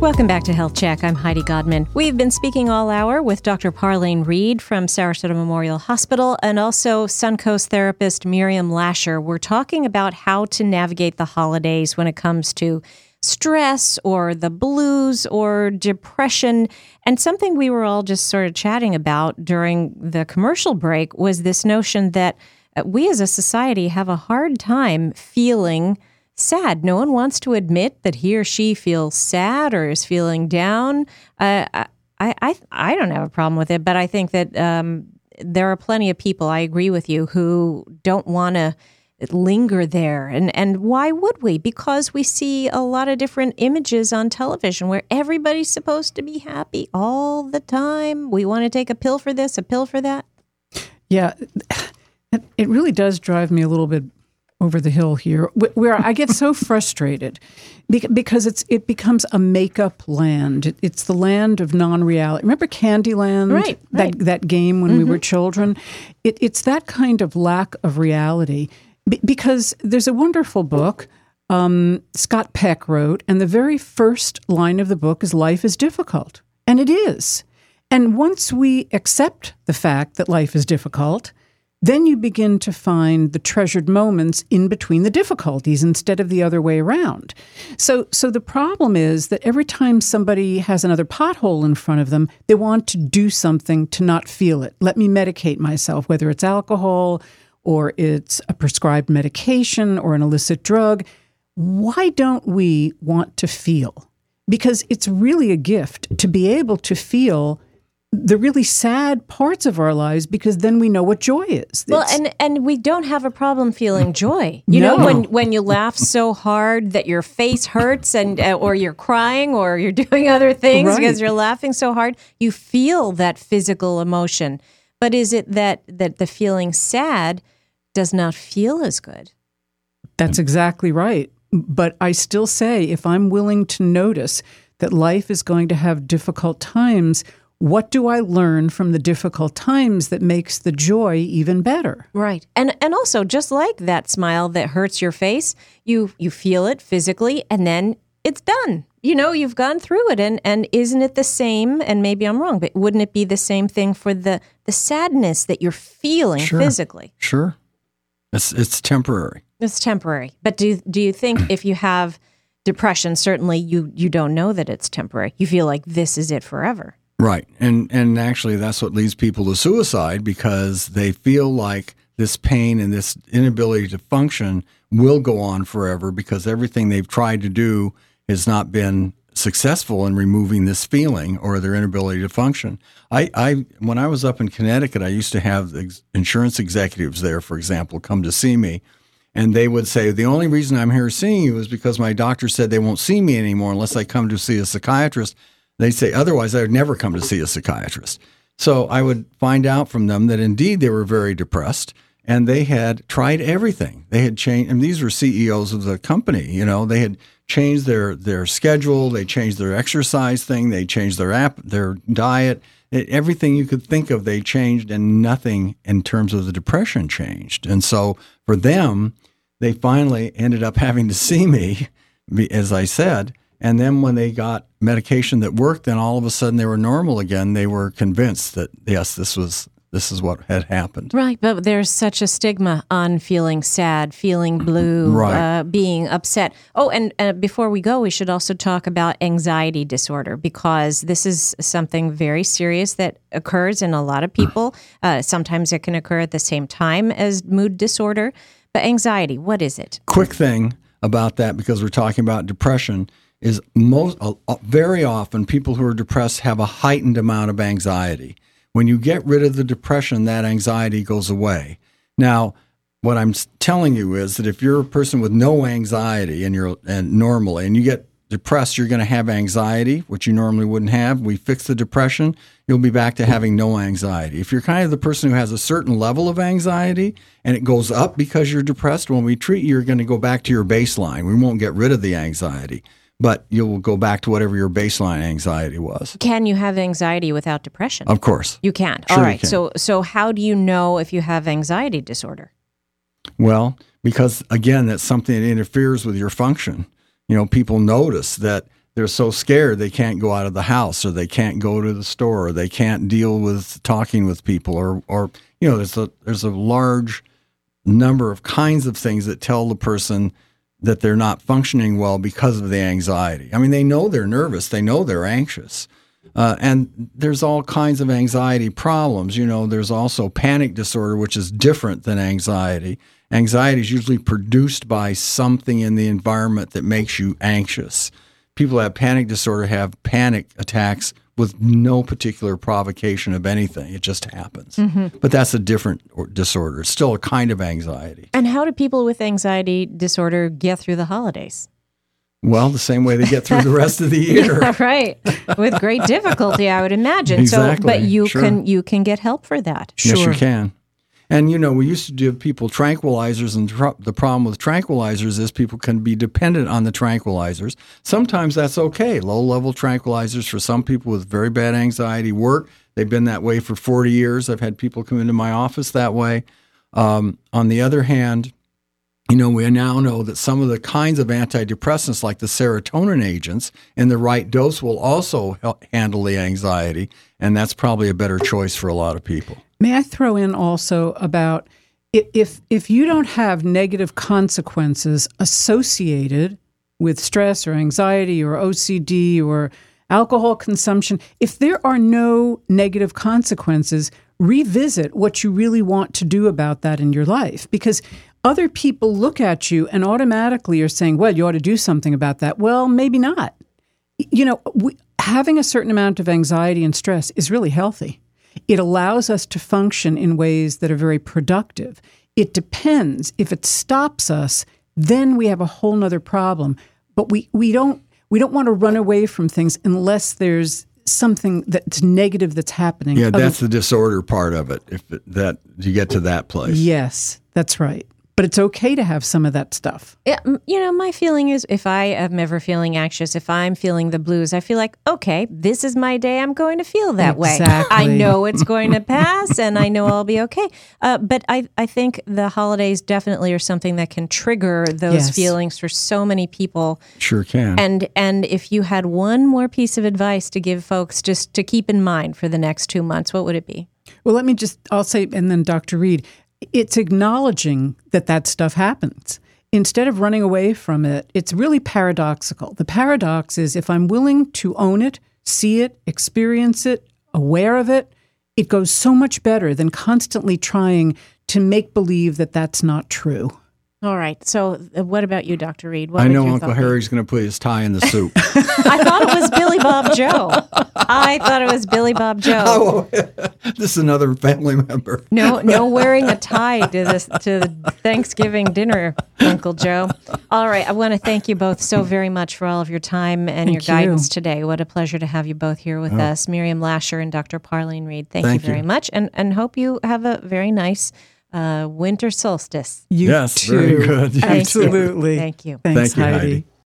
Welcome back to Health Check. I'm Heidi Godman. We've been speaking all hour with Dr. Parlene Reed from Sarasota Memorial Hospital and also Suncoast therapist Miriam Lasher. We're talking about how to navigate the holidays when it comes to stress or the blues or depression. And something we were all just sort of chatting about during the commercial break was this notion that we as a society have a hard time feeling sad. No one wants to admit that he or she feels sad or is feeling down. Uh, I, I, I don't have a problem with it, but I think that um, there are plenty of people. I agree with you who don't want to linger there. And and why would we? Because we see a lot of different images on television where everybody's supposed to be happy all the time. We want to take a pill for this, a pill for that. Yeah. It really does drive me a little bit over the hill here, where I get so frustrated because it's it becomes a makeup land. It's the land of non-reality. Remember Candyland? Right. right. That that game when mm-hmm. we were children. It, it's that kind of lack of reality. because there's a wonderful book um, Scott Peck wrote, and the very first line of the book is "Life is difficult," and it is. And once we accept the fact that life is difficult, then you begin to find the treasured moments in between the difficulties instead of the other way around. So, so the problem is that every time somebody has another pothole in front of them, they want to do something to not feel it. Let me medicate myself, whether it's alcohol or it's a prescribed medication or an illicit drug. Why don't we want to feel? Because it's really a gift to be able to feel the really sad parts of our lives because then we know what joy is. Well, and and we don't have a problem feeling joy. You no. know, when when you laugh so hard that your face hurts and uh, or you're crying or you're doing other things right. because you're laughing so hard, you feel that physical emotion. But is it that that the feeling sad does not feel as good? That's exactly right. But I still say if I'm willing to notice that life is going to have difficult times, what do I learn from the difficult times that makes the joy even better? Right. And and also just like that smile that hurts your face, you you feel it physically and then it's done. You know, you've gone through it and and isn't it the same and maybe I'm wrong, but wouldn't it be the same thing for the the sadness that you're feeling sure. physically? Sure. It's it's temporary. It's temporary. But do do you think if you have depression, certainly you you don't know that it's temporary. You feel like this is it forever. Right. And and actually that's what leads people to suicide because they feel like this pain and this inability to function will go on forever because everything they've tried to do has not been successful in removing this feeling or their inability to function. I, I when I was up in Connecticut, I used to have insurance executives there, for example, come to see me. And they would say, The only reason I'm here seeing you is because my doctor said they won't see me anymore unless I come to see a psychiatrist. They say, otherwise, I would never come to see a psychiatrist. So I would find out from them that indeed they were very depressed and they had tried everything. They had changed, and these were CEOs of the company, you know, they had changed their, their schedule, they changed their exercise thing, they changed their app, their diet, everything you could think of, they changed, and nothing in terms of the depression changed. And so for them, they finally ended up having to see me, as I said, and then when they got medication that worked, then all of a sudden they were normal again. They were convinced that yes, this was this is what had happened. Right, but there's such a stigma on feeling sad, feeling blue, right. uh, being upset. Oh, and uh, before we go, we should also talk about anxiety disorder because this is something very serious that occurs in a lot of people. Uh, sometimes it can occur at the same time as mood disorder. But anxiety, what is it? Quick thing about that because we're talking about depression is most uh, very often people who are depressed have a heightened amount of anxiety. When you get rid of the depression, that anxiety goes away. Now, what I'm telling you is that if you're a person with no anxiety and you're and normally and you get depressed, you're going to have anxiety, which you normally wouldn't have. We fix the depression, you'll be back to having no anxiety. If you're kind of the person who has a certain level of anxiety and it goes up because you're depressed, when we treat you, you're going to go back to your baseline. We won't get rid of the anxiety but you'll go back to whatever your baseline anxiety was. Can you have anxiety without depression? Of course. You can. Sure All right. Can. So so how do you know if you have anxiety disorder? Well, because again, that's something that interferes with your function. You know, people notice that they're so scared they can't go out of the house or they can't go to the store or they can't deal with talking with people or or you know there's a there's a large number of kinds of things that tell the person that they're not functioning well because of the anxiety. I mean, they know they're nervous, they know they're anxious. Uh, and there's all kinds of anxiety problems. You know, there's also panic disorder, which is different than anxiety. Anxiety is usually produced by something in the environment that makes you anxious. People who have panic disorder have panic attacks with no particular provocation of anything. It just happens. Mm-hmm. But that's a different disorder. It's still a kind of anxiety. And how do people with anxiety disorder get through the holidays? Well, the same way they get through the rest of the year. yeah, right. With great difficulty, I would imagine. Exactly. So, but you sure. can you can get help for that. Yes, you can. And you know, we used to give people tranquilizers, and tr- the problem with tranquilizers is people can be dependent on the tranquilizers. Sometimes that's okay. Low level tranquilizers for some people with very bad anxiety work. They've been that way for 40 years. I've had people come into my office that way. Um, on the other hand, you know, we now know that some of the kinds of antidepressants, like the serotonin agents, in the right dose will also handle the anxiety. And that's probably a better choice for a lot of people. May I throw in also about if if you don't have negative consequences associated with stress or anxiety or OCD or alcohol consumption, if there are no negative consequences, revisit what you really want to do about that in your life because other people look at you and automatically are saying, "Well, you ought to do something about that." Well, maybe not. You know, we, having a certain amount of anxiety and stress is really healthy. It allows us to function in ways that are very productive. It depends. If it stops us, then we have a whole nother problem. But we, we don't we don't want to run away from things unless there's something that's negative that's happening. Yeah, that's the disorder part of it. If it, that you get to that place. Yes, that's right but it's okay to have some of that stuff. Yeah, you know, my feeling is if I am ever feeling anxious, if I'm feeling the blues, I feel like, okay, this is my day. I'm going to feel that exactly. way. I know it's going to pass and I know I'll be okay. Uh, but I, I think the holidays definitely are something that can trigger those Yes. feelings for so many people. Sure can. And and if you had one more piece of advice to give folks just to keep in mind for the next two months, what would it be? Well, let me just, I'll say, and then Dr. Reed, it's acknowledging that that stuff happens. Instead of running away from it, it's really paradoxical. The paradox is if I'm willing to own it, see it, experience it, aware of it, it goes so much better than constantly trying to make believe that that's not true. All right. So, uh, what about you, Dr. Reed? What I know Uncle? Harry's going to put his tie in the soup. I thought it was Billy Bob Joe. I thought it was Billy Bob Joe. oh, this is another family member. No, no wearing a tie to this to the Thanksgiving dinner, Uncle Joe. All right, I want to thank you both so very much for all of your time and your Thank you. guidance today. What a pleasure to have you both here with us, Miriam Lasher and Dr. Parlene Reed. Thank, Thank you very you. much, and and hope you have a very nice uh, winter solstice. You Yes, too. very good. You too. Absolutely. Thank you. Thanks, Thank you, Heidi. Heidi.